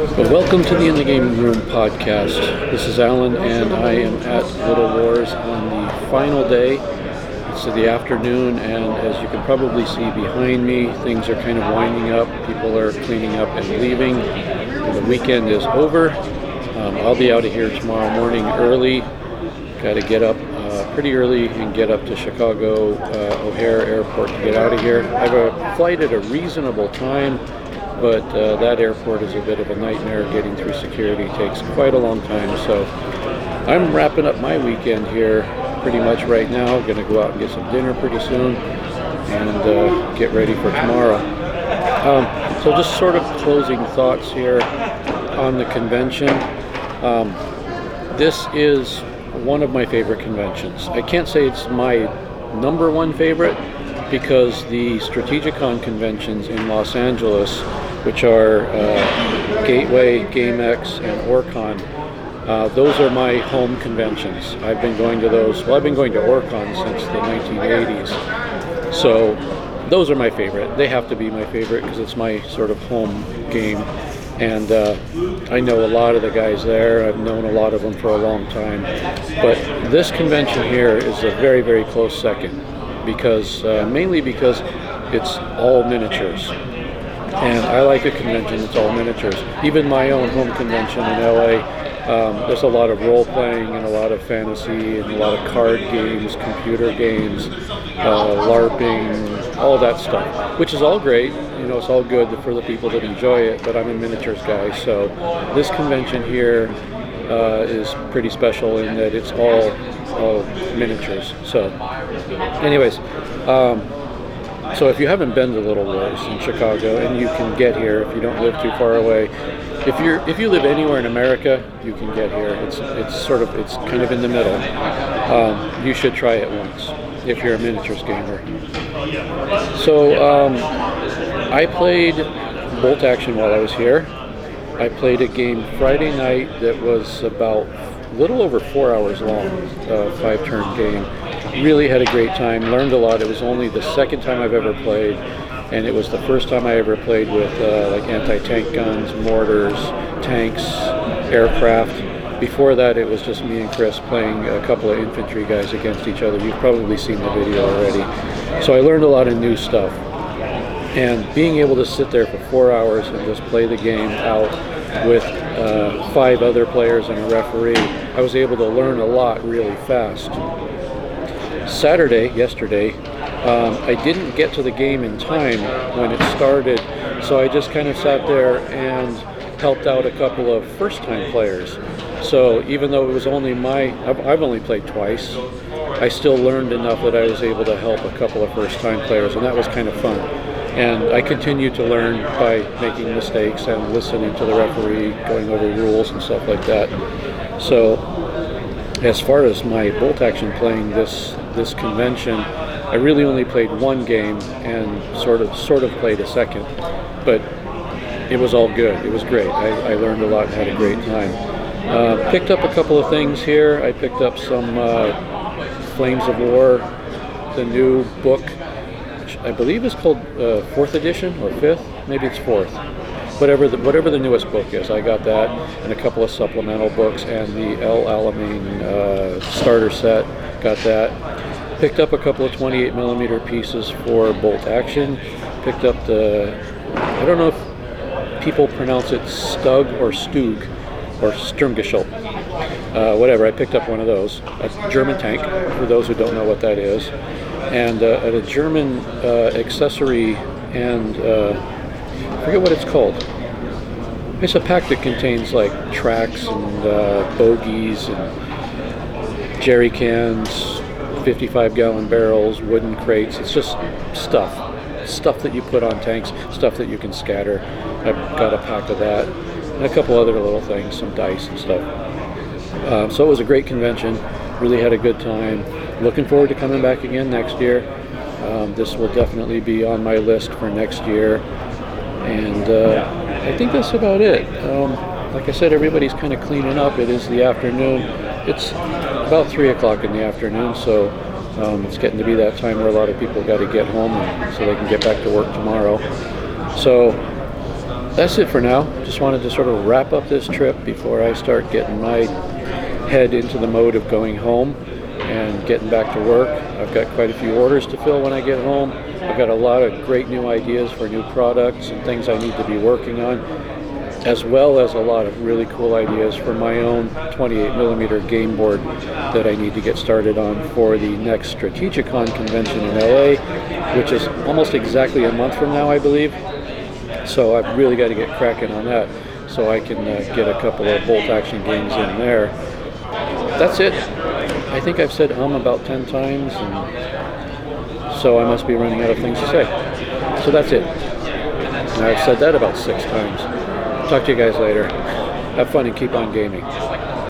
Well, welcome to the In the Game Room podcast. This is Alan, and I am at Little Wars on the final day. It's the afternoon, and as you can probably see behind me, things are kind of winding up. People are cleaning up and leaving. The weekend is over. Um, I'll be out of here tomorrow morning early. Got to get up uh, pretty early and get up to Chicago uh, O'Hare Airport to get out of here. I have a flight at a reasonable time but uh, that airport is a bit of a nightmare getting through security. Takes quite a long time. So I'm wrapping up my weekend here pretty much right now. Going to go out and get some dinner pretty soon and uh, get ready for tomorrow. Um, so just sort of closing thoughts here on the convention. Um, this is one of my favorite conventions. I can't say it's my number one favorite because the Strategicon conventions in Los Angeles which are uh, Gateway, GameX, and OrcCon. Uh, those are my home conventions. I've been going to those. Well, I've been going to OrcCon since the 1980s. So those are my favorite. They have to be my favorite because it's my sort of home game. And uh, I know a lot of the guys there. I've known a lot of them for a long time. But this convention here is a very, very close second because uh, mainly because it's all miniatures and I like a convention that's all miniatures. Even my own home convention in LA, um, there's a lot of role playing and a lot of fantasy and a lot of card games, computer games, uh, LARPing, all that stuff, which is all great. You know, it's all good for the people that enjoy it, but I'm a miniatures guy, so this convention here uh, is pretty special in that it's all, all miniatures. So, anyways, um, so if you haven't been to Little Wars in Chicago, and you can get here if you don't live too far away, if you're if you live anywhere in America, you can get here. It's it's sort of it's kind of in the middle. Um, you should try it once if you're a miniatures gamer. So um, I played Bolt Action while I was here. I played a game Friday night that was about a little over four hours long, a five-turn game really had a great time, learned a lot. It was only the second time I've ever played, and it was the first time I ever played with uh, like anti-tank guns, mortars, tanks, aircraft. Before that, it was just me and Chris playing a couple of infantry guys against each other. You've probably seen the video already. So I learned a lot of new stuff. And being able to sit there for four hours and just play the game out with uh, five other players and a referee, I was able to learn a lot really fast. Saturday, yesterday, um, I didn't get to the game in time when it started, so I just kind of sat there and helped out a couple of first time players. So even though it was only my, I've, only played twice, I still learned enough that I was able to help a couple of first time players, and that was kind of fun. And I continue to learn by making mistakes and listening to the referee, going over rules and stuff like that. So as far as my bolt action playing this this convention, I really only played one game and sort of sort of played a second, but it was all good. It was great. I, I learned a lot and had a great time. Uh, picked up a couple of things here. I picked up some uh, Flames of War, the new book, which I believe is called uh, fourth edition or fifth. Maybe it's fourth whatever the, whatever the newest book is. I got that and a couple of supplemental books and the El Alamein uh, starter set. Got that. Picked up a couple of 28 millimeter pieces for bolt action. Picked up the I don't know if people pronounce it Stug or Stug or Sturmgeschütz. Uh, whatever. I picked up one of those. A German tank, for those who don't know what that is, and uh, a German uh, accessory and uh, I forget what it's called. It's a pack that contains like tracks and uh, bogies and jerry cans, 55 gallon barrels, wooden crates. It's just stuff. Stuff that you put on tanks, stuff that you can scatter. I've got a pack of that. And a couple other little things, some dice and stuff. Uh, so it was a great convention. Really had a good time. Looking forward to coming back again next year. Um, this will definitely be on my list for next year. And uh, I think that's about it. Um, like I said, everybody's kind of cleaning up. It is the afternoon. It's about 3 o'clock in the afternoon, so um, it's getting to be that time where a lot of people got to get home so they can get back to work tomorrow. So that's it for now. Just wanted to sort of wrap up this trip before I start getting my head into the mode of going home and getting back to work. I've got quite a few orders to fill when I get home. I've got a lot of great new ideas for new products and things I need to be working on, as well as a lot of really cool ideas for my own 28 millimeter game board that I need to get started on for the next Strategicon convention in LA, which is almost exactly a month from now, I believe. So I've really got to get cracking on that so I can uh, get a couple of bolt action games in there. That's it. I think I've said um about 10 times, and so I must be running out of things to say. So that's it. I've said that about six times. Talk to you guys later. Have fun and keep on gaming.